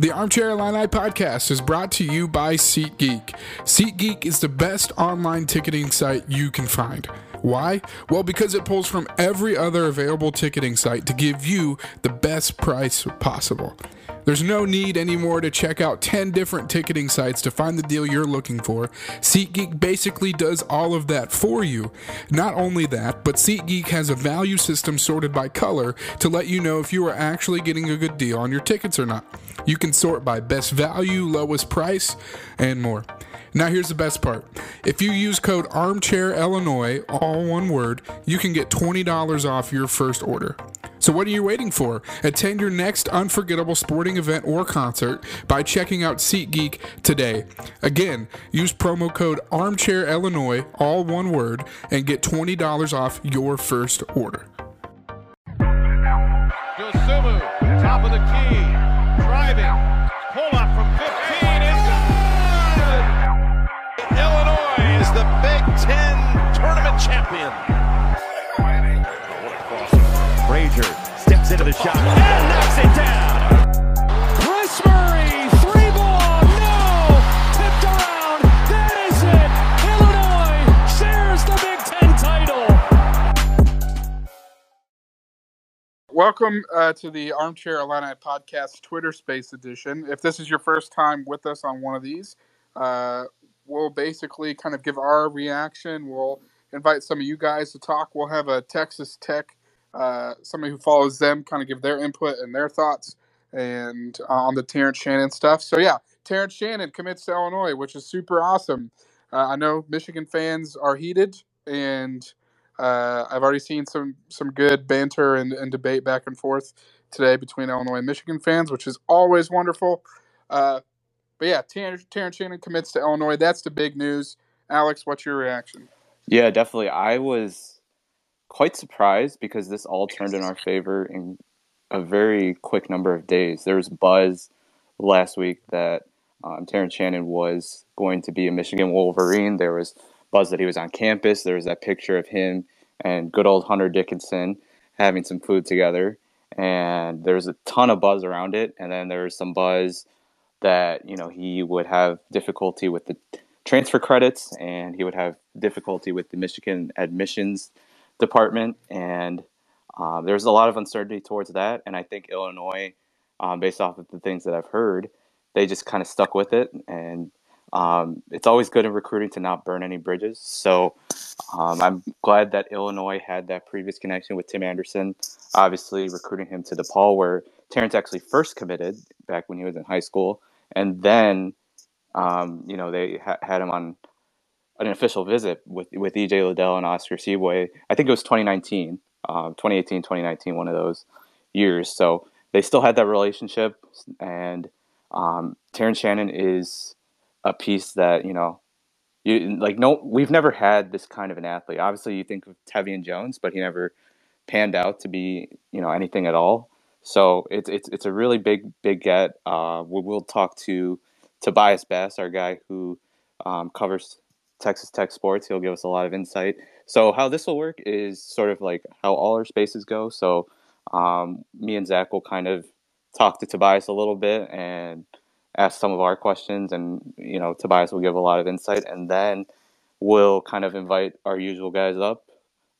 The Armchair Illini podcast is brought to you by SeatGeek. SeatGeek is the best online ticketing site you can find. Why? Well, because it pulls from every other available ticketing site to give you the best price possible. There's no need anymore to check out 10 different ticketing sites to find the deal you're looking for. SeatGeek basically does all of that for you. Not only that, but SeatGeek has a value system sorted by color to let you know if you are actually getting a good deal on your tickets or not. You can sort by best value, lowest price, and more. Now, here's the best part. If you use code ARMCHAIRILLINOIS, all one word, you can get $20 off your first order. So, what are you waiting for? Attend your next unforgettable sporting event or concert by checking out SeatGeek today. Again, use promo code Armchair Illinois, all one word, and get $20 off your first order. Dosunmu, top of the key, driving, pull up from 15 is good. Illinois is the Big Ten tournament champion. Steps into the shot and knocks it down. Kris Murray, three ball, no! Tipped around, that is it! Illinois shares the Big Ten title. Welcome uh, to the Armchair Illini podcast Twitter Space edition. If this is your first time with us on one of these, uh, we'll basically kind of give our reaction. We'll invite some of you guys to talk. We'll have a Texas Tech, uh, somebody who follows them, kind of give their input and their thoughts and uh, on the Terrence Shannon stuff. So yeah, Terrence Shannon commits to Illinois, which is super awesome. Uh, I know Michigan fans are heated, and uh, I've already seen some some good banter and, and debate back and forth today between Illinois and Michigan fans, which is always wonderful. Uh, but yeah, Terrence, Terrence Shannon commits to Illinois. That's the big news. Alex, what's your reaction? Yeah, definitely. I was quite surprised because this all turned in our favor in a very quick number of days. There was buzz last week that um, Terrence Shannon was going to be a Michigan Wolverine. There was buzz that he was on campus. There was that picture of him and good old Hunter Dickinson having some food together. And there was a ton of buzz around it. And then there was some buzz that, you know, he would have difficulty with the transfer credits and he would have difficulty with the Michigan admissions department. And um, there's a lot of uncertainty towards that. And I think Illinois, um, based off of the things that I've heard, they just kind of stuck with it. And um, it's always good in recruiting to not burn any bridges. So um, I'm glad that Illinois had that previous connection with Tim Anderson, obviously recruiting him to DePaul, where Terrence actually first committed back when he was in high school. And then, um, you know, they ha- had him on an official visit with, with EJ Liddell and Oscar Tshiebwe. I think it was 2019, uh, 2018, 2019, one of those years. So they still had that relationship. And um, Terrence Shannon is a piece that you know you like no we've never had this kind of an athlete obviously you think of Tevian Jones but he never panned out to be you know anything at all so it's it's it's a really big big get uh we will talk to Tobias Bass our guy who um, covers Texas Tech sports he'll give us a lot of insight so how this will work is sort of like how all our spaces go so um, me and Zach will kind of talk to Tobias a little bit and ask some of our questions, and you know Tobias will give a lot of insight, and then we'll kind of invite our usual guys up.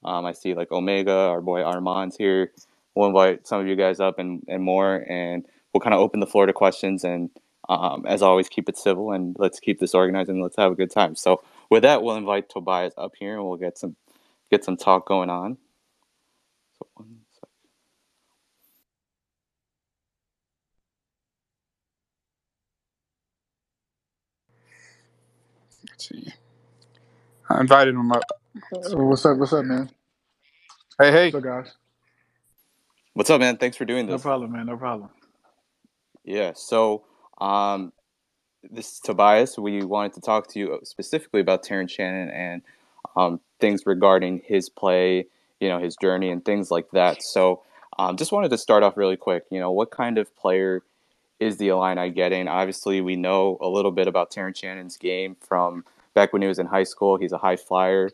Um, I see like Omega, our boy Armand's here. We'll invite some of you guys up and, and more, and we'll kind of open the floor to questions. And um, as always, keep it civil and let's keep this organized and let's have a good time. So with that, we'll invite Tobias up here and we'll get some get some talk going on. So one sec. Let's see. I invited him up. What's up? What's up, man? Hey, hey. What's up, guys? What's up, man? Thanks for doing this. No this. problem, man. No problem. Yeah. So, um, this is Tobias. We wanted to talk to you specifically about Terrence Shannon and um, things regarding his play, you know, his journey and things like that. So, um, just wanted to start off really quick. You know, what kind of player is the Illini getting? Obviously, we know a little bit about Terrence Shannon's game from back when he was in high school. He's a high flyer,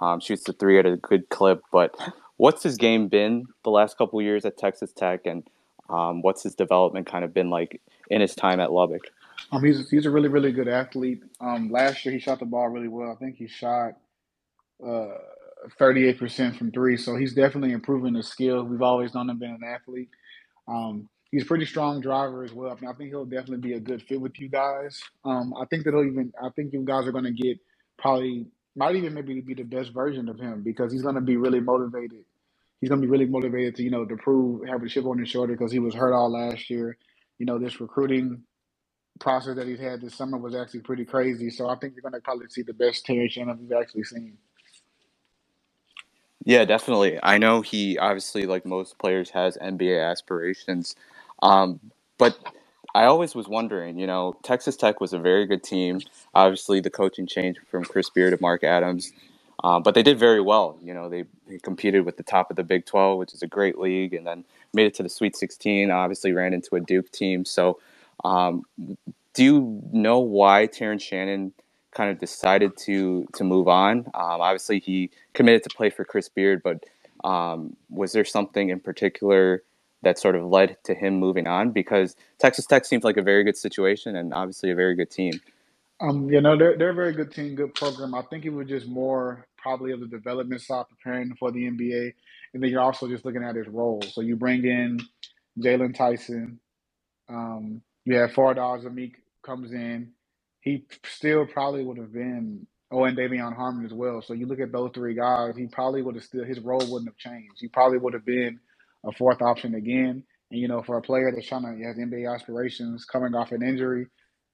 um, shoots the three at a good clip. But what's his game been the last couple years at Texas Tech, and Um, what's his development kind of been like in his time at Lubbock? Um, he's he's a really really good athlete. Um, last year he shot the ball really well. I think he shot uh 38% from three, so he's definitely improving his skill. We've always known him being an athlete. Um, he's a pretty strong driver as well. I, mean, I think he'll definitely be a good fit with you guys. Um, I think that he'll even. I think you guys are going to get probably might even maybe be the best version of him because he's going to be really motivated. He's going to be really motivated to you know to prove have a chip on his shoulder because he was hurt all last year. You know this recruiting process that he's had this summer was actually pretty crazy. So I think you're going to probably see the best Terry Shannon we've actually seen. Yeah, definitely. I know he obviously, like most players, has NBA aspirations. Um, but I always was wondering, you know, Texas Tech was a very good team. Obviously, the coaching changed from Chris Beard to Mark Adams, uh, but they did very well. You know, they, they competed with the top of the Big 12, which is a great league, and then made it to the Sweet 16. Obviously, ran into a Duke team. So, um, do you know why Terrence Shannon kind of decided to to move on? Um, obviously, he committed to play for Chris Beard, but um, was there something in particular? that sort of led to him moving on because Texas Tech seems like a very good situation and obviously a very good team. Um, you know, they're they're a very good team, good program. I think it was just more probably of the development side preparing for the NBA, and then you're also just looking at his role. So you bring in Jaylon Tyson, um, you have Fardaws Aimaq comes in. He still probably would have been oh, and De'Vion Harmon as well. So you look at those three guys, he probably would have still his role wouldn't have changed. He probably would have been a fourth option again. And you know, for a player that's trying to has NBA aspirations, coming off an injury,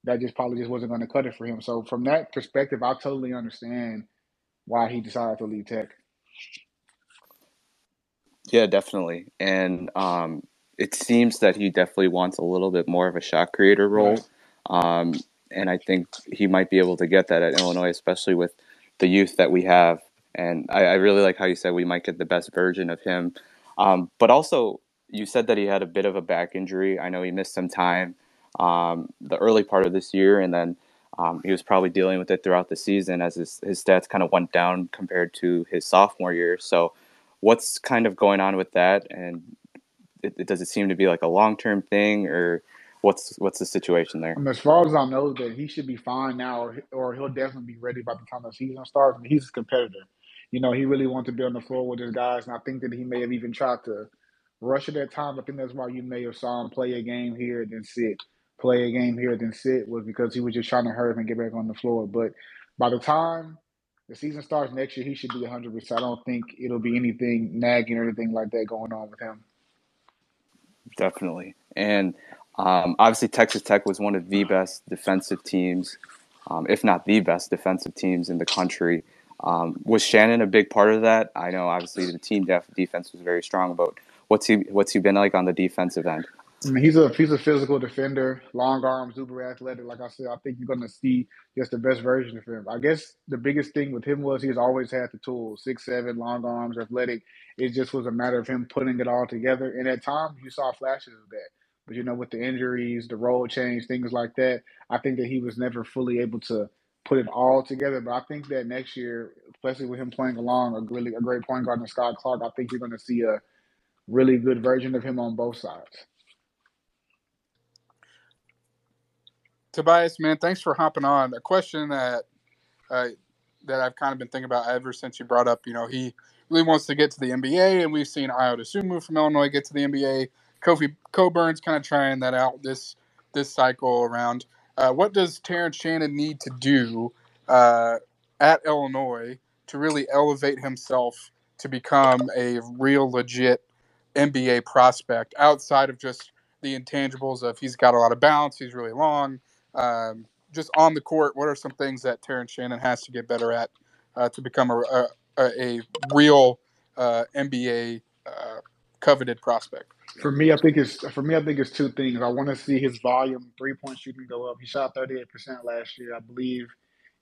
that just probably just wasn't going to cut it for him. So from that perspective, I totally understand why he decided to leave Tech. Yeah, definitely. And um, it seems that he definitely wants a little bit more of a shot creator role. Um, and I think he might be able to get that at Illinois, especially with the youth that we have. And I, I really like how you said we might get the best version of him um, but also, you said that he had a bit of a back injury. I know he missed some time um, the early part of this year, and then um, he was probably dealing with it throughout the season as his, his stats kind of went down compared to his sophomore year. So, what's kind of going on with that? And it, does it seem to be like a long term thing, or what's what's the situation there? Um, as far as I know, that he should be fine now, or, or he'll definitely be ready by the time the season starts. I mean, he's a competitor you know, he really wanted to be on the floor with his guys, and I think that he may have even tried to rush it at times. I think that's why you may have saw him play a game here then sit, play a game here then sit, was because he was just trying to hurry and get back on the floor. But by the time the season starts next year, he should be 100%. I don't think it'll be anything nagging or anything like that going on with him. Definitely. And um, obviously, Texas Tech was one of the best defensive teams, um, if not the best defensive teams in the country. Um, was Shannon a big part of that? I know obviously the team def- defense was very strong, but what's he what's he been like on the defensive end? I mean, he's a he's a physical defender, long arms, super athletic. Like I said, I think you're going to see just the best version of him. I guess the biggest thing with him was he's always had the tools, six seven, long arms, athletic. It just was a matter of him putting it all together. And at times you saw flashes of that. But you know, with the injuries, the role change, things like that, I think that he was never fully able to put it all together. But I think that next year, especially with him playing along a really a great point guard in Skyy Clark, I think you're going to see a really good version of him on both sides. Tobias, man, thanks for hopping on. A question that uh, that I've kind of been thinking about ever since you brought up. You know, he really wants to get to the NBA, and we've seen Ayo Dosunmu from Illinois get to the NBA. Kofi Cockburn's kind of trying that out this this cycle around. Uh, what does Terrence Shannon need to do uh, at Illinois to really elevate himself to become a real legit NBA prospect outside of just the intangibles of he's got a lot of bounce, he's really long. Um, just on the court, what are some things that Terrence Shannon has to get better at uh, to become a, a, a real uh, NBA uh, coveted prospect? For me, I think it's for me. I think it's two things. I want to see his volume, three point shooting go up. He shot thirty eight percent last year, I believe.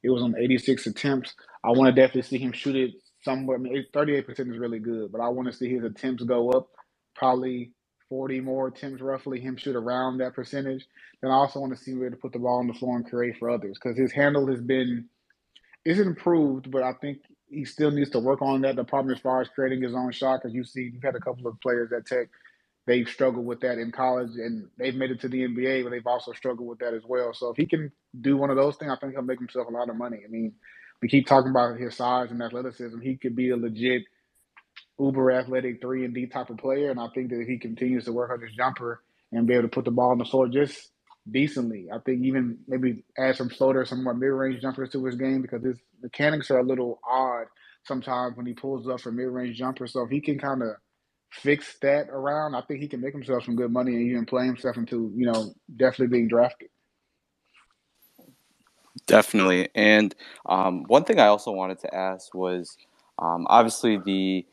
It was on eighty six attempts. I want to definitely see him shoot it somewhere. Thirty eight percent is really good, but I want to see his attempts go up, probably forty more attempts roughly. Him shoot around that percentage. Then I also want to see where to put the ball on the floor and create for others because his handle has been is improved, but I think he still needs to work on that department as far as creating his own shot. Because you see, you've had a couple of players at Tech they've struggled with that in college and they've made it to the NBA, but they've also struggled with that as well. So if he can do one of those things, I think he'll make himself a lot of money. I mean, we keep talking about his size and athleticism. He could be a legit uber athletic three and D type of player. And I think that if he continues to work on his jumper and be able to put the ball on the floor just decently, I think even maybe add some floater, some more mid range jumpers to his game because his mechanics are a little odd sometimes when he pulls up for mid range jumpers. So if he can kind of fix that around, I think he can make himself some good money and even play himself into, you know, definitely being drafted. Definitely. And um, one thing I also wanted to ask was um, obviously the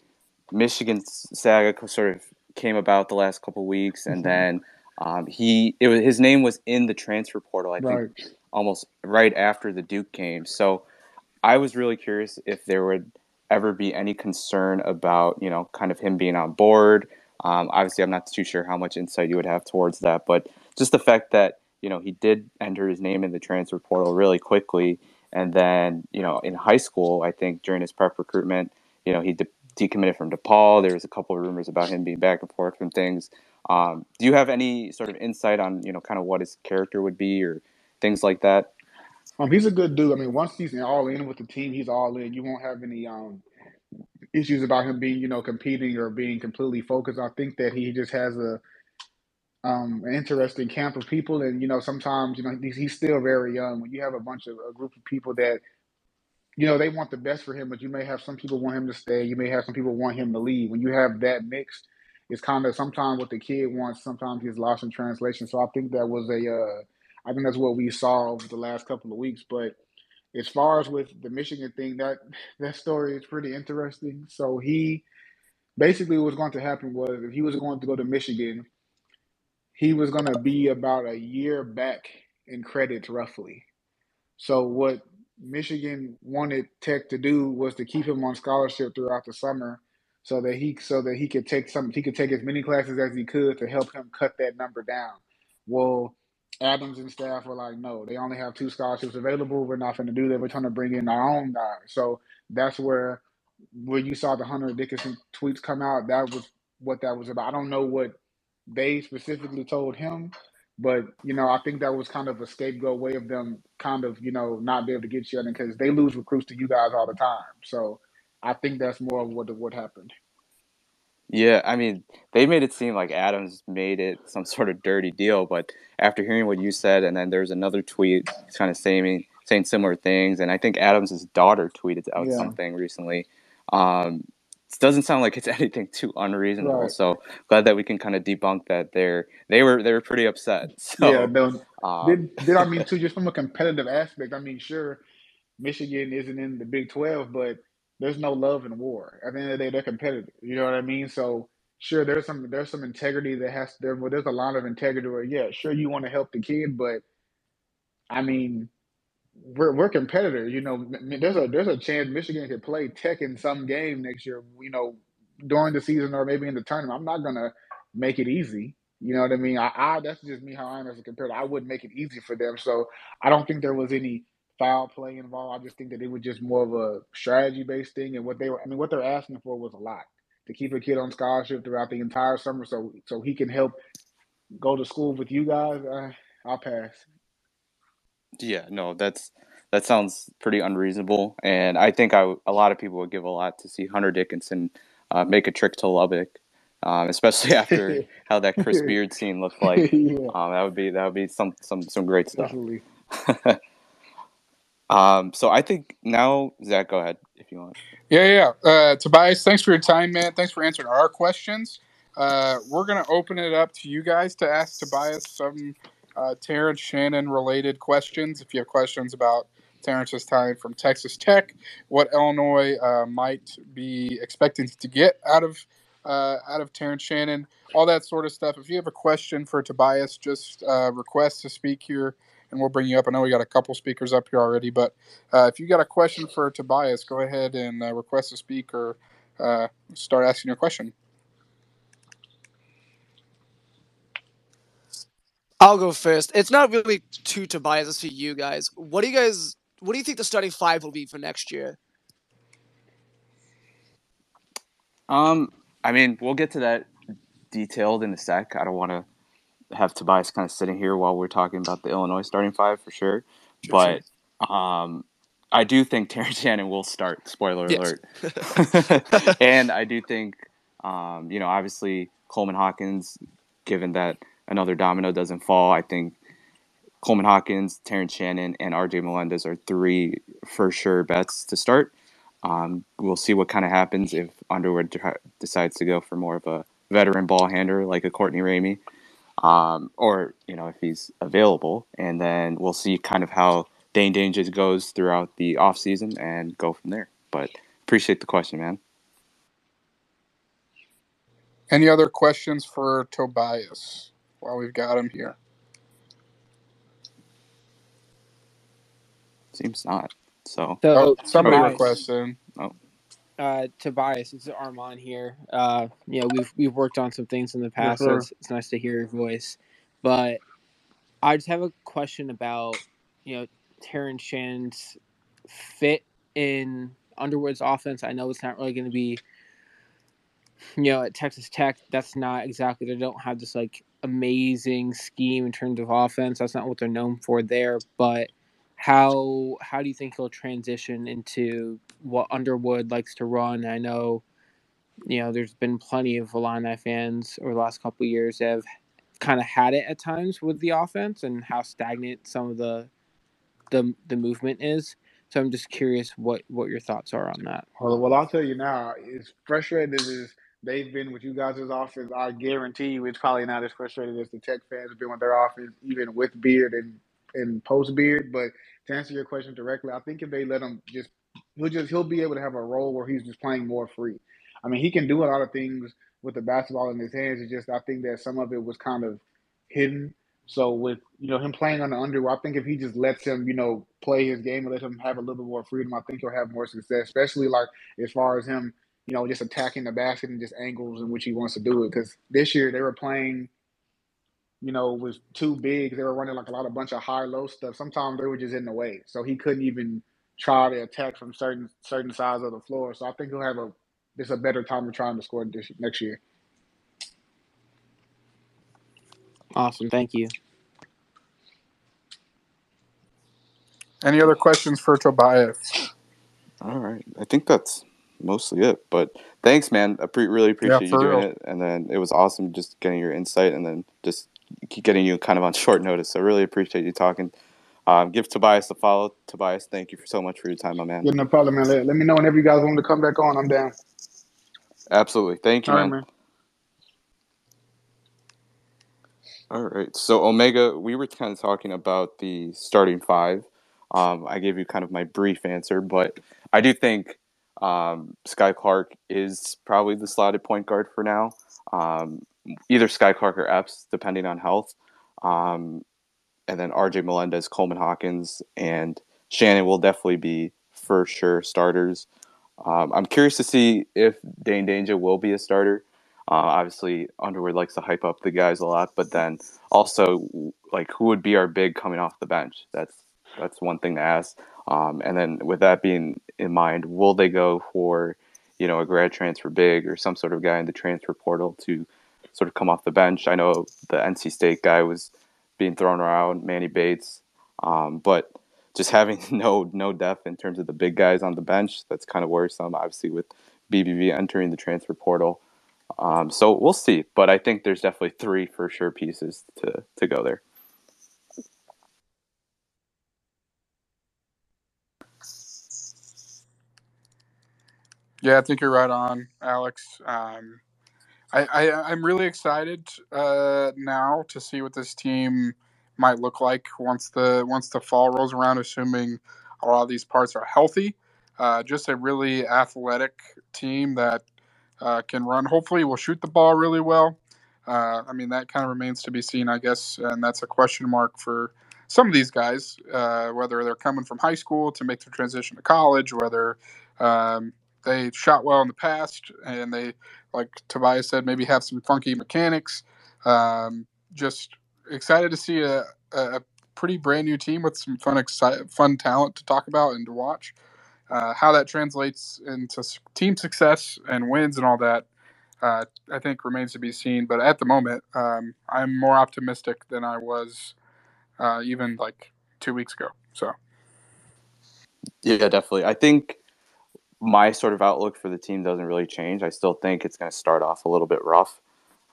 Michigan saga sort of came about the last couple weeks, and mm-hmm. then um, he it was his name was in the transfer portal. I right. think almost right after the Duke game. So I was really curious if there would ever be any concern about you know kind of him being on board. Um, obviously, I'm not too sure how much insight you would have towards that, but just the fact that you know he did enter his name in the transfer portal really quickly, and then you know in high school, I think during his prep recruitment, you know he de- decommitted from DePaul. There was a couple of rumors about him being back and forth from things. Um, do you have any sort of insight on you know kind of what his character would be or things like that? Um, he's a good dude. I mean, once he's all in with the team, he's all in. You won't have any um issues about him being, you know, competing or being completely focused. I think that he just has a um an interesting camp of people, and you know, sometimes you know he's, he's still very young. When you have a bunch of a group of people that you know they want the best for him, but you may have some people want him to stay. You may have some people want him to leave. When you have that mix, it's kind of sometimes what the kid wants. Sometimes he's lost in translation. So I think that was a uh, I think that's what we saw over the last couple of weeks. But as far as with the Michigan thing, that that story is pretty interesting. So he basically what was going to happen was if he was going to go to Michigan, he was going to be about a year back in credits roughly. So what Michigan wanted Tech to do was to keep him on scholarship throughout the summer so that he so that he could take some he could take as many classes as he could to help him cut that number down. Well, Adams and staff were like, no, they only have two scholarships available. We're not going to do that. We're trying to bring in our own guy. So that's where where you saw the Hunter Dickinson tweets come out. That was what that was about. I don't know what they specifically told him, but you know, I think that was kind of a scapegoat way of them kind of you know not be able to get you in because they lose recruits to you guys all the time. So I think that's more of what what happened. Yeah, I mean, they made it seem like Adams made it some sort of dirty deal, but after hearing what you said, and then there's another tweet kind of saying saying similar things, and I think Adams's daughter tweeted out yeah. something recently. Um, doesn't sound like it's anything too unreasonable. Right. So glad that we can kind of debunk that. They're they were they were pretty upset. So, yeah, no, um, did, did I mean too? Just from a competitive aspect, I mean, sure, Michigan isn't in the Big Twelve, but there's no love in war. At the end of the day, they're competitive. You know what I mean? So sure, there's some there's some integrity that has there. Well, there's a lot of integrity where yeah, sure you want to help the kid, but I mean, we're we're competitors. You know, there's a there's a chance Michigan could play Tech in some game next year. You know, during the season or maybe in the tournament. I'm not gonna make it easy. You know what I mean? I, I that's just me how I am as a competitor. I wouldn't make it easy for them. So I don't think there was any foul play involved. I just think that it was just more of a strategy based thing, and what they were. I mean, what they're asking for was a lot to keep a kid on scholarship throughout the entire summer, so so he can help go to school with you guys. Uh, I'll pass. Yeah, no, that's that sounds pretty unreasonable, and I think I, a lot of people would give a lot to see Hunter Dickinson uh, make a trip to Lubbock. Um, especially after how that Chris Beard scene looked like, yeah. um, that would be that would be some some some great stuff. Um, so I think now, Zach, go ahead if you want. Yeah, yeah. Uh, Tobias, thanks for your time, man. Thanks for answering our questions. Uh, we're going to open it up to you guys to ask Tobias some uh, Terrence Shannon related questions. If you have questions about Terrence's time from Texas Tech, what Illinois uh, might be expecting to get out of uh, out of Terrence Shannon, all that sort of stuff. If you have a question for Tobias, just uh, request to speak here and we'll bring you up. I know we got a couple speakers up here already, but uh, if you got a question for Tobias, go ahead and uh, request to speak or uh, start asking your question. I'll go first. It's not really to Tobias, it's to you guys. What do you guys? What do you think the starting five will be for next year? Um, I mean, we'll get to that detailed in a sec. I don't want to have Tobias kind of sitting here while we're talking about the Illinois starting five for sure. But um, I do think Terrence Shannon will start. Spoiler Yes. alert. and I do think, um, you know, obviously Coleman Hawkins, given that another domino doesn't fall, I think Coleman Hawkins, Terrence Shannon, and RJ Melendez are three for sure bets to start. Um, we'll see what kind of happens if Underwood de- decides to go for more of a veteran ball handler like a Courtney Ramey, um, or you know if he's available, and then we'll see kind of how Dain Dainja goes throughout the offseason and go from there. But appreciate the question, man. Any other questions for Tobias while we've got him here? Seems not. So So, Oh, somebody Tobias, requested. uh, Tobias, it's Armand here. Uh, you know, we've we've worked on some things in the past, so it's, it's nice to hear your voice. But I just have a question about you know Terrence Shannon's fit in Underwood's offense. I know it's not really going to be, you know, at Texas Tech. That's not exactly. They don't have this like amazing scheme in terms of offense. That's not what they're known for there. But how how do you think he'll transition into what Underwood likes to run? I know, you know, there's been plenty of Illini fans over the last couple years that have kind of had it at times with the offense and how stagnant some of the the the movement is. So I'm just curious what what your thoughts are on that. Well, well, I'll tell you now, as frustrated as they've been with you guys' offense, I guarantee you it's probably not as frustrated as the Tech fans have been with their offense, even with Beard and, and post Beard. But to answer your question directly, I think if they let him just he'll just he'll be able to have a role where he's just playing more free. I mean, he can do a lot of things with the basketball in his hands. It's just I think that some of it was kind of hidden. So with you know him playing on the under, I think if he just lets him you know play his game and let him have a little bit more freedom, I think he'll have more success. Especially like as far as him you know just attacking the basket and just angles in which he wants to do it. Because this year they were playing, you know, was too big. They were running like a lot of bunch of high low stuff. Sometimes they were just in the way, so he couldn't even try to attack from certain certain sides of the floor. So I think he'll have a just a better time of trying to score this next year. Awesome, thank you. Any other questions for Tobias? all right, I think that's mostly it. But thanks, man. I pre- really appreciate you doing real. it, and then it was awesome just getting your insight, and then just getting you kind of on short notice. So really appreciate you talking. Um, give Tobias a follow. Tobias, thank you for so much for your time, my man. Yeah, no problem, man. Let, let me know whenever you guys want to come back on. I'm down. Absolutely, thank you, All man. right, man. All right. So Omega, we were kind of talking about the starting five. Um, I gave you kind of my brief answer, but I do think um, Skyy Clark is probably the slotted point guard for now. Um, either Skyy Clark or Epps, depending on health. Um, and then RJ Melendez, Coleman Hawkins, and Shannon will definitely be for sure starters. Um, I'm curious to see if Dain Dainja will be a starter. Uh, obviously, Underwood likes to hype up the guys a lot, but then also like who would be our big coming off the bench? That's that's one thing to ask. Um, and then with that being in mind, will they go for you know a grad transfer big or some sort of guy in the transfer portal to sort of come off the bench? I know the NC State guy was being thrown around, Manny Bates, um, but just having no no depth in terms of the big guys on the bench, that's kind of worrisome. Obviously, with BBV entering the transfer portal. Um, so we'll see, but I think there's definitely three for sure pieces to, to go there. Yeah, I think you're right on, Alex. Um, I, I I'm really excited uh, now to see what this team might look like once the once the fall rolls around, assuming a lot of these parts are healthy. Uh, just a really athletic team that uh, can run. Hopefully, will shoot the ball really well. Uh, I mean, that kind of remains to be seen, I guess, and that's a question mark for some of these guys, uh, whether they're coming from high school to make the transition to college, whether um, they shot well in the past and they, like Tobias said, maybe have some funky mechanics. Um, just excited to see a, a pretty brand new team with some fun, exci- fun talent to talk about and to watch. Uh, how that translates into team success and wins and all that, uh, I think remains to be seen. But at the moment, um, I'm more optimistic than I was uh, even like two weeks ago. So, yeah, definitely. I think my sort of outlook for the team doesn't really change. I still think it's going to start off a little bit rough,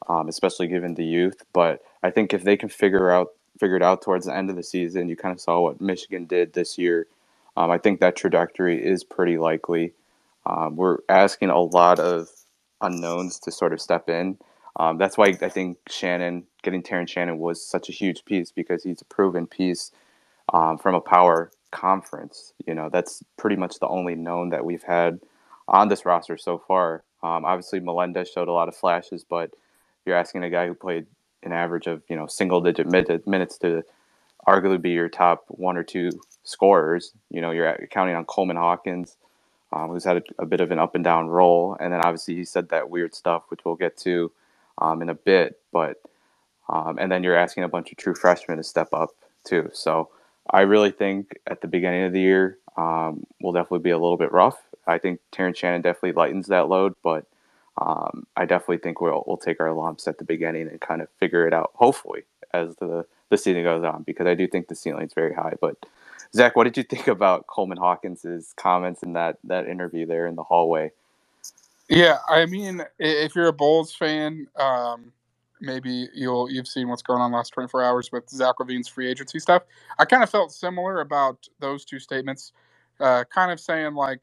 um, especially given the youth. But I think if they can figure out figure it out towards the end of the season, you kind of saw what Michigan did this year. Um, I think that trajectory is pretty likely. Um, we're asking a lot of unknowns to sort of step in. Um, that's why I think Shannon, getting Terrence Shannon was such a huge piece because he's a proven piece um, from a power conference. You know, that's pretty much the only known that we've had on this roster so far. Um, obviously, Melendez showed a lot of flashes, but you're asking a guy who played an average of you know single digit minutes to arguably be your top one or two scorers. You know, you're counting on Coleman Hawkins, um, who's had a, a, bit of an up and down role, and then obviously he said that weird stuff, which we'll get to um, in a bit. But um, and then you're asking a bunch of true freshmen to step up too. So I really think at the beginning of the year um, will definitely be a little bit rough. I think Terrence Shannon definitely lightens that load, but um, I definitely think we'll we'll take our lumps at the beginning and kind of figure it out. Hopefully, as the the season goes on, because I do think the ceiling is very high. But Zach, what did you think about Coleman Hawkins's comments in that that interview there in the hallway? Yeah, I mean, if you're a Bulls fan, um, maybe you'll you've seen what's going on last 24 hours with Zach LaVine's free agency stuff. I kind of felt similar about those two statements, uh, kind of saying like,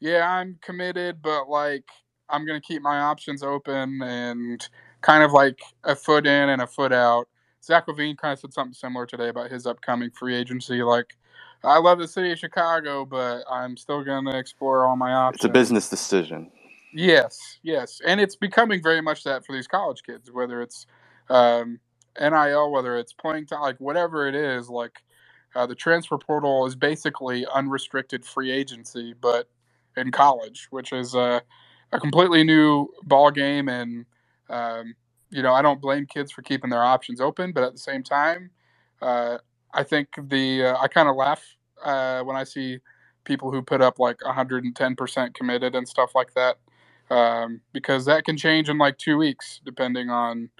yeah, I'm committed, but like I'm gonna keep my options open and kind of like a foot in and a foot out. Zach LaVine kind of said something similar today about his upcoming free agency. Like, I love the city of Chicago, but I'm still gonna explore all my options. It's a business decision. Yes, yes, and it's becoming very much that for these college kids, whether it's um, NIL, whether it's playing time, like whatever it is. Like uh, the transfer portal is basically unrestricted free agency, but in college, which is uh, a completely new ball game. And um, you know, I don't blame kids for keeping their options open, but at the same time, uh, I think the uh, I kind of laugh uh, when I see people who put up like 110% committed and stuff like that um, because that can change in like two weeks depending on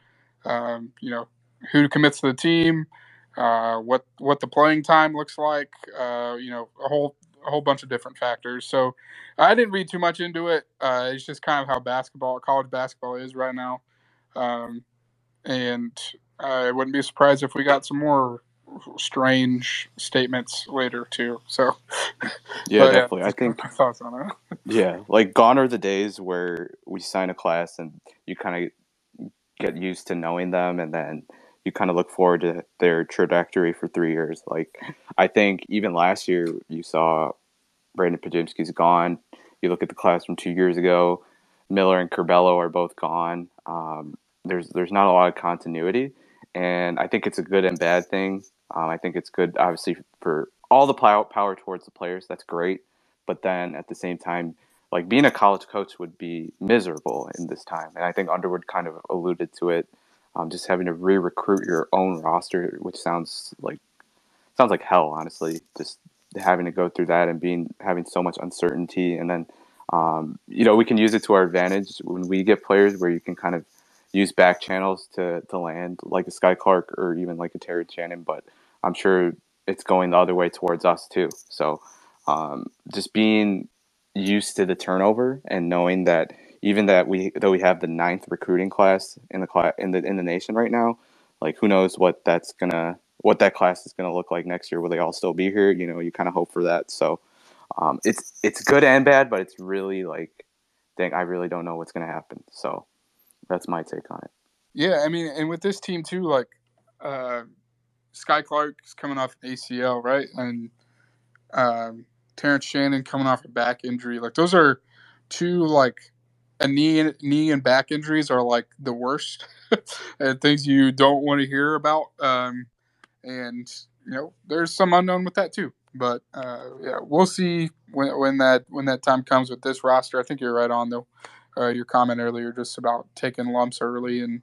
um, you know who commits to the team, uh, what what the playing time looks like, uh, you know a whole a whole bunch of different factors. So I didn't read too much into it. Uh, it's just kind of how basketball, college basketball, is right now, um, and I wouldn't be surprised if we got some more strange statements later too. So yeah, but, definitely. Yeah, I think my thoughts on it. yeah, like gone are the days where we sign a class and you kind of get used to knowing them, and then you kind of look forward to their trajectory for three years. Like I think even last year you saw Brandin Podziemski's gone. You look at the class from two years ago. Miller and Curbelo are both gone. Um, there's there's not a lot of continuity, and I think it's a good and bad thing. Um, I think it's good, obviously, for all the power, towards the players. That's great. But then at the same time, like being a college coach would be miserable in this time. And I think Underwood kind of alluded to it. Um, just having to re-recruit your own roster, which sounds like sounds like hell, honestly. Just having to go through that and being having so much uncertainty, and then um, you know we can use it to our advantage when we get players where you can kind of use back channels to to land like a Skyy Clark or even like a Terry Shannon, but I'm sure it's going the other way towards us too. So um, just being used to the turnover and knowing that even that we though we have the ninth recruiting class in the class in the in the nation right now, like who knows what that's gonna what that class is gonna look like next year? Will they all still be here? You know, you kind of hope for that. So um, it's it's good and bad, but it's really like, dang, I really don't know what's gonna happen. So that's my take on it. Yeah, I mean, and with this team too, like uh, Skyy Clark is coming off ACL, right? And um, Terrence Shannon coming off a back injury. Like those are two like a knee knee and back injuries are like the worst and things you don't want to hear about. Um, and you know, there's some unknown with that too. But uh, yeah, we'll see when when that when that time comes with this roster. I think you're right on though. Uh, your comment earlier just about taking lumps early and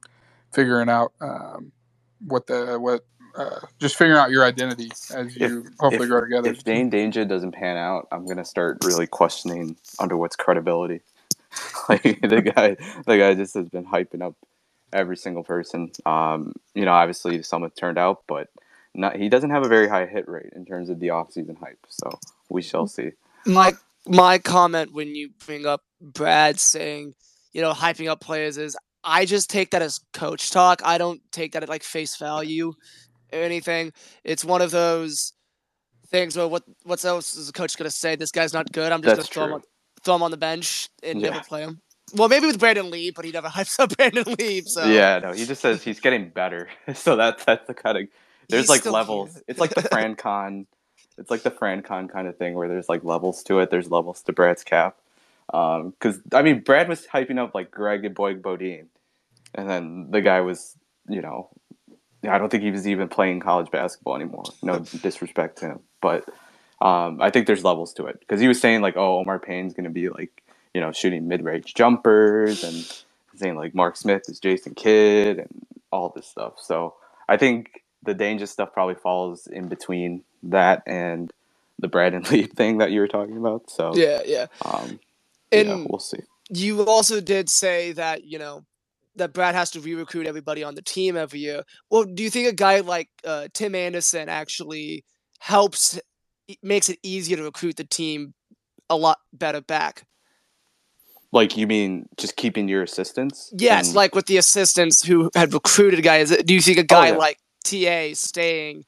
figuring out um, what the what uh, just figuring out your identity as you if, hopefully if, grow together. If Dain Dainja doesn't pan out, I'm gonna start really questioning Underwood's credibility. Like the guy, the guy just has been hyping up every single person. Um, you know, obviously some have turned out, but not, he doesn't have a very high hit rate in terms of the offseason hype. So we shall see. My my comment when you bring up Brad saying, you know, hyping up players is I just take that as coach talk. I don't take that at like face value or anything. It's one of those things where what what's else is the coach gonna say? This guy's not good. I'm just That's gonna throw him, on, throw him on the bench and Yeah. never play him. Well, maybe with Brandon Lee, but he never hypes up Brandon Lee. So Yeah, no, he just says he's getting better. so that's that's the kind of there's He's like levels. here. It's like the Fran Con, it's like the Fran Con kind of thing where there's like levels to it. There's levels to Brad's cap. Um, because I mean, Brad was hyping up like Greg and Boyd Bodine, and then the guy was, you know, I don't think he was even playing college basketball anymore. No disrespect to him, but um, I think there's levels to it because he was saying like, oh, Omar Payne's gonna be like, you know, shooting mid-range jumpers and saying like Mark Smith is Jason Kidd and all this stuff. So I think the dangerous stuff probably falls in between that and the Brandon Lee thing that you were talking about. So yeah, yeah. um, And yeah, we'll see. you also did say that you know that Brad has to re-recruit everybody on the team every year. Well, do you think a guy like uh, Tim Anderson actually helps, makes it easier to recruit the team a lot better back? Like you mean just keeping your assistants? Yes, and- like with the assistants who had recruited guys. Do you think a guy Oh, yeah. like TA staying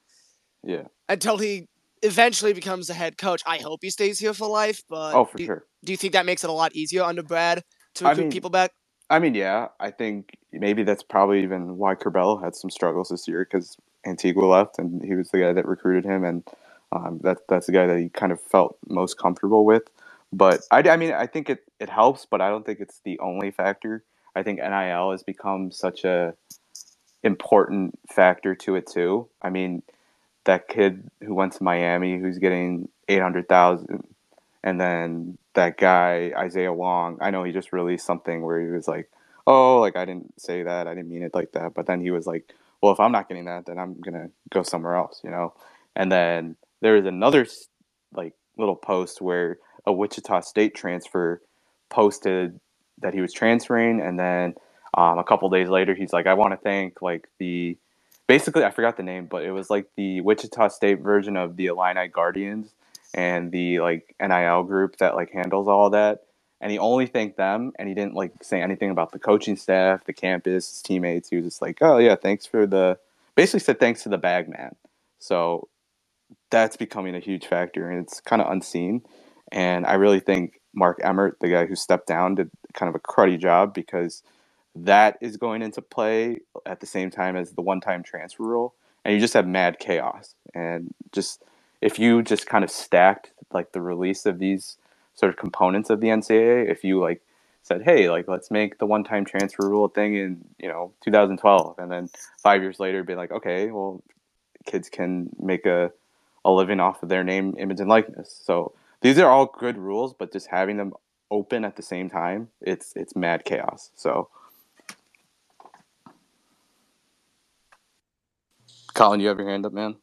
yeah. until he eventually becomes the head coach? I hope he stays here for life. But Oh, for do, sure. do you think that makes it a lot easier under Brad to I recruit mean, people back? I mean, yeah, I think maybe that's probably even why Curbelo had some struggles this year because Antigua left, and he was the guy that recruited him, and um, that that's the guy that he kind of felt most comfortable with. But I, I mean, I think it, it helps, but I don't think it's the only factor. I think NIL has become such a important factor to it too. I mean, that kid who went to Miami who's getting eight hundred thousand, and then that guy Isaiah Wong. I know he just released something where he was like, "Oh, like I didn't say that. I didn't mean it like that." But then he was like, "Well, if I'm not getting that, then I'm gonna go somewhere else," you know. And then there was another like little post where a Wichita State transfer posted that he was transferring, and then um, a couple days later, he's like, "I want to thank like the." Basically, I forgot the name, but it was like the Wichita State version of the Illini Guardians and the like NIL group that like handles all that. And he only thanked them, and he didn't like say anything about the coaching staff, the campus, his teammates. He was just like, "Oh yeah, thanks for the." Basically, said thanks to the bag man. So that's becoming a huge factor, and it's kind of unseen. And I really think Mark Emmert, the guy who stepped down, did kind of a cruddy job because that is going into play at the same time as the one-time transfer rule, and you just have mad chaos. And just if you just kind of stacked like the release of these sort of components of the NCAA, if you like said, hey, like let's make the one-time transfer rule thing in you know 2012, and then five years later be like, okay, well, kids can make a a living off of their name, image, and likeness. So these are all good rules, but just having them open at the same time, it's it's mad chaos. So, Colin, you have your hand up, man.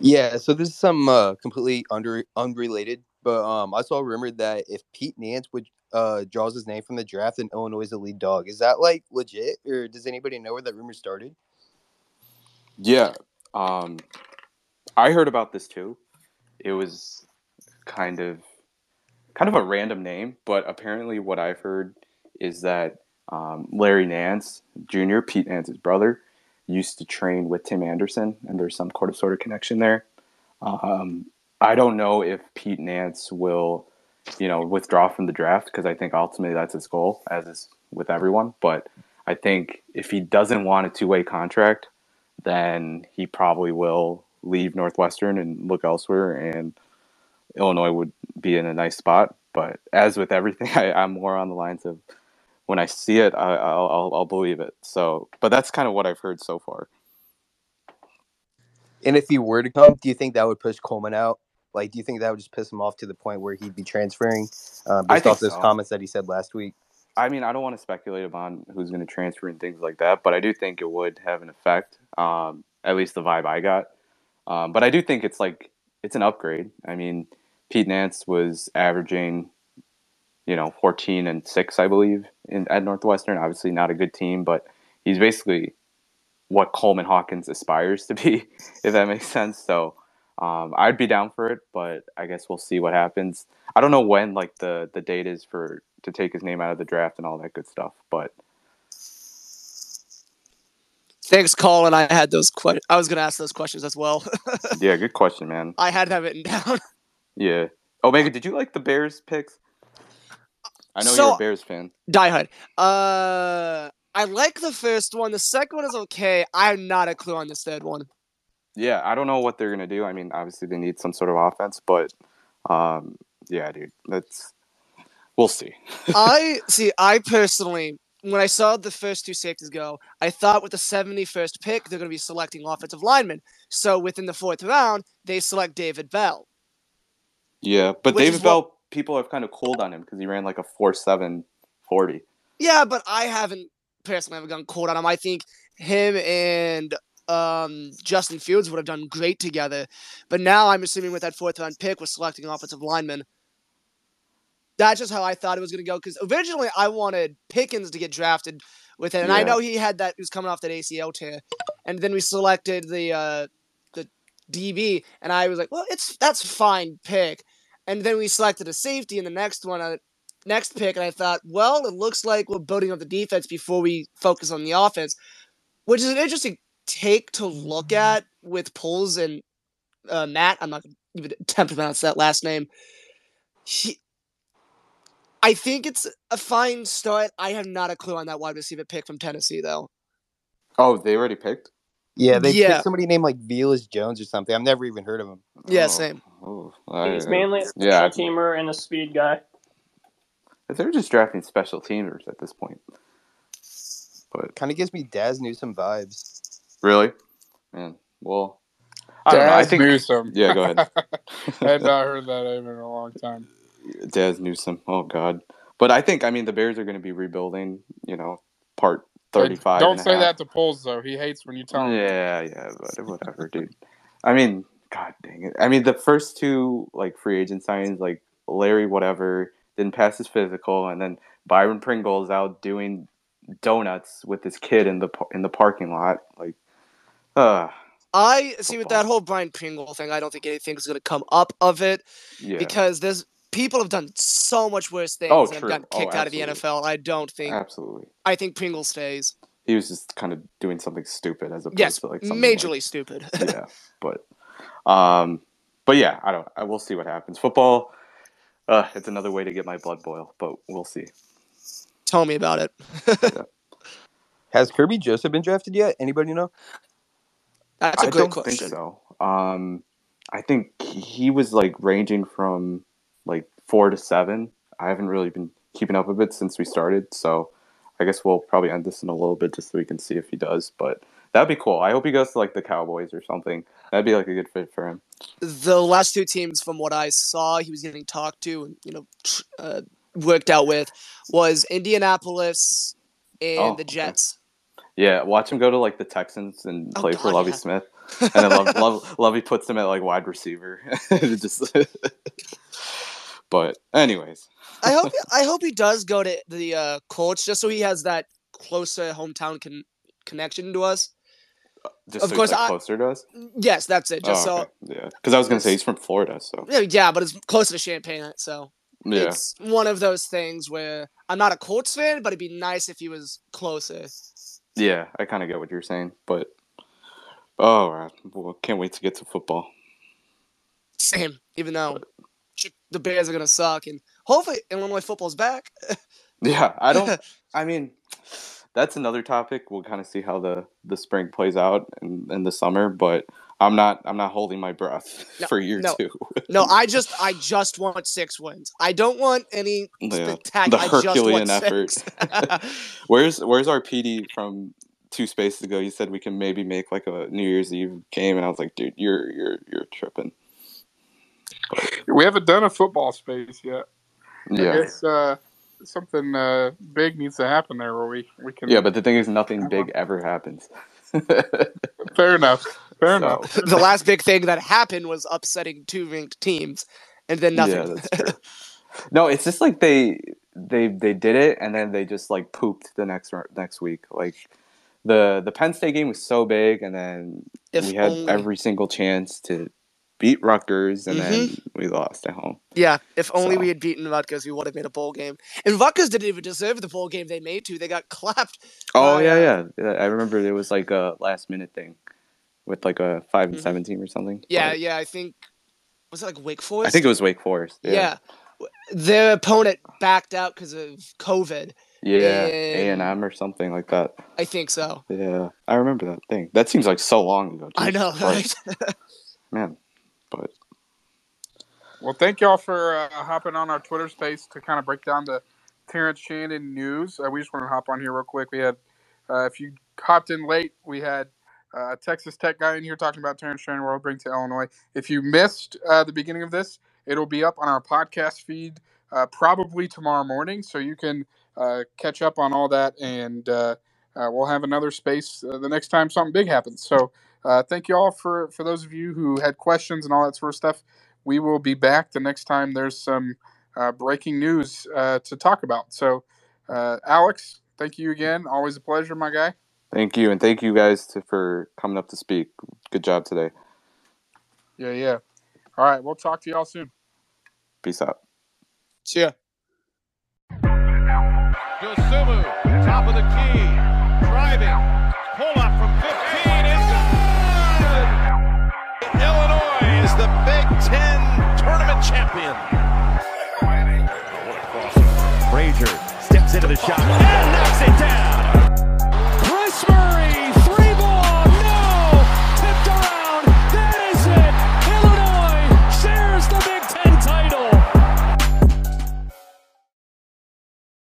Yeah, so this is some uh, completely under unrelated, but um, I saw a rumor that if Pete Nance would uh, draws his name from the draft, then Illinois is the lead dog. Is that like legit, or does anybody know where that rumor started? Yeah, um, I heard about this too. It was kind of kind of a random name, but apparently what I've heard is that um, Larry Nance Jr., Pete Nance's brother, used to train with Tim Anderson, and there's some sort of sort of connection there. Um, I don't know if Pete Nance will, you know, withdraw from the draft because I think ultimately that's his goal, as is with everyone. But I think if he doesn't want a two-way contract, then he probably will leave Northwestern and look elsewhere, and Illinois would be in a nice spot. But as with everything, I, I'm more on the lines of when I see it, I, I'll, I'll, I'll believe it. So, but that's kind of what I've heard so far. And if he were to come, do you think that would push Coleman out? Like, do you think that would just piss him off to the point where he'd be transferring uh, based off those so. comments that he said last week? I mean, I don't want to speculate upon who's going to transfer and things like that, but I do think it would have an effect. Um, at least the vibe I got. Um, but I do think it's like it's an upgrade. I mean, Pete Nance was averaging you know, 14 and 6, I believe, in at Northwestern. Obviously, not a good team, but he's basically what Coleman Hawkins aspires to be, if that makes sense. So um, I'd be down for it, but I guess we'll see what happens. I don't know when like the the date is for to take his name out of the draft and all that good stuff, but Thanks, Colin. I had those que- I was gonna ask those questions as well. yeah, good question, man. I had to that written down. Yeah. Omega, did you like the Bears picks? I know So- you're a Bears fan. Die Hard. Uh, I like the first one. The second one is okay. I have not a clue on this third one. Yeah, I don't know what they're gonna do. I mean, obviously they need some sort of offense, but um, yeah, dude, that's we'll see. I see. I personally, when I saw the first two safeties go, I thought with the seventy-first pick they're going to be selecting offensive linemen. So within the fourth round, they select David Bell. Yeah, but David Bell, people have kind of cooled on him because he ran like a four seven forty. Yeah, but I haven't personally haven't gone cold on him. I think him and um, Justin Fields would have done great together. But now I'm assuming with that fourth round pick, we're selecting offensive linemen. That's just how I thought it was going to go. Because originally I wanted Pickens to get drafted with it, and I know he had that. He was coming off that ACL tear, and then we selected the uh, the DB, and I was like, well, it's that's fine pick. And then we selected a safety in the next one, uh, next pick, and I thought, well, it looks like we're building up the defense before we focus on the offense, which is an interesting take to look at with Poles and uh, Matt. I'm not gonna even attempt to pronounce that last name. He, I think it's a fine start. I have not a clue on that wide receiver pick from Tennessee, though. Oh, they already picked. Yeah, they Yeah. picked somebody named like Velus Jones or something. I've never even heard of him. Yeah, Oh, same. Oh, I- He's mainly a special yeah. teamer and a speed guy. They're just drafting special teamers at this point. But Kind of gives me Dazz Newsome vibes. really, man. Well, I don't know. I think. Newsome. Yeah, go ahead. I had not heard that name in a long time. Dazz Newsome. Oh God. But I think I mean the Bears are going to be rebuilding. You know, part thirty-five. Don't and a say half. that to Poles though. He hates when you tell him. Yeah, yeah, but whatever, dude. I mean, god dang it. I mean, the first two like free agent signings, like Larry, whatever, didn't pass his physical, and then Byron Pringle's out doing donuts with his kid in the in the parking lot. Like, uh I see with that whole Brian Pringle thing. I don't think anything's going to come up of it yeah, because there's people have done so much worse things Oh, and have true. gotten Oh, kicked out of the. NFL. I don't think. absolutely. I think Pringle stays. He was just kind of doing something stupid as opposed Yes, to like something like- majorly stupid. yeah, but um, but yeah, I don't. I will see what happens. Football, uh, it's another way to get my blood boil, but we'll see. Tell me about it. Has Kerby Joseph been drafted yet? Anybody know? That's a I great don't question. think so. Um, I think he was like ranging from like four to seven. I haven't really been keeping up with it since we started, so I guess we'll probably end this in a little bit just so we can see if he does. But that'd be cool. I hope he goes to like the Cowboys or something. That'd be like a good fit for him. The last two teams, from what I saw, he was getting talked to and you know uh, worked out with was Indianapolis and Oh, the okay. Jets. Yeah, watch him go to like the Texans and Oh, play for Lovie yeah. Smith, and then Love, Love, Lovie puts him at like wide receiver. Just, but anyways, I hope I hope he does go to the uh, Colts just so he has that closer hometown con- connection to us. just Of so course, like, I- closer to us. Yes, that's it. Just oh, so yeah, because I was gonna say he's from Florida, so yeah, yeah, but it's closer to Champaign, so yeah. it's one of those things where I'm not a Colts fan, but it'd be nice if he was closer. Yeah, I kind of get what you're saying, but oh, right. well, can't wait to get to football. Same, even though the Bears are gonna suck, and hopefully Illinois football's back. Yeah, I don't. I mean, that's another topic. We'll kind of see how the the spring plays out in, in the summer, but I'm not. I'm not holding my breath No, for year no. two. no, I just I just want six wins. I don't want any Yeah, the I just want Herculean effort. Where's Where's our PD from two spaces ago? He said we can maybe make like a New Year's Eve game, and I was like, dude, you're you're you're tripping. We haven't done a football space yet. I Yeah, guess uh, something uh, big needs to happen there where we, we can. yeah, but the thing is, nothing big ever happens. fair enough. Fair So- enough. the last big thing that happened was upsetting two ranked teams, and then nothing. Yeah, that's true. No, it's just like they they they did it and then they just like pooped the next next week. Like the the Penn State game was so big, and then If we had only. every single chance to beat Rutgers, and then Mhm. we lost at home. Yeah, if only So- we had beaten Rutgers, we would have made a bowl game. And Rutgers didn't even deserve the bowl game they made to. They got clapped. Oh by, yeah, uh, yeah. I remember it was like a last minute thing with like a five and Mhm. seven team or something. Yeah, yeah. I think was it like Wake Forest? I think it was Wake Forest. Yeah. Yeah, Their opponent backed out because of COVID. yeah, A And- M or something like that. I think so. Yeah, I remember that thing. That seems like so long ago. I know, right? man. But Well, thank y'all for uh, hopping on our Twitter space to kind of break down the Terrence Shannon news. Uh, we just want to hop on here real quick. We had, uh, if you hopped in late, we had uh, a Texas Tech guy in here talking about Terrence Shannon will Bring to Illinois. If you missed uh, the beginning of this, it'll be up on our podcast feed uh, probably tomorrow morning, so you can catch up on all that, and we'll have another space the next time something big happens. So. Uh, thank you all for, for those of you who had questions and all that sort of stuff we will be back the next time there's some uh, breaking news uh, to talk about. So, uh, Alex, thank you again. Always a pleasure, my guy. thank you, and thank you guys to, for coming up to speak. Good job today. Yeah, yeah. All right, we'll talk to y'all soon. Peace out. See ya. Dosunmu, top of the key, driving, the Big Ten tournament champion. Frazier steps into the shot and knocks it down.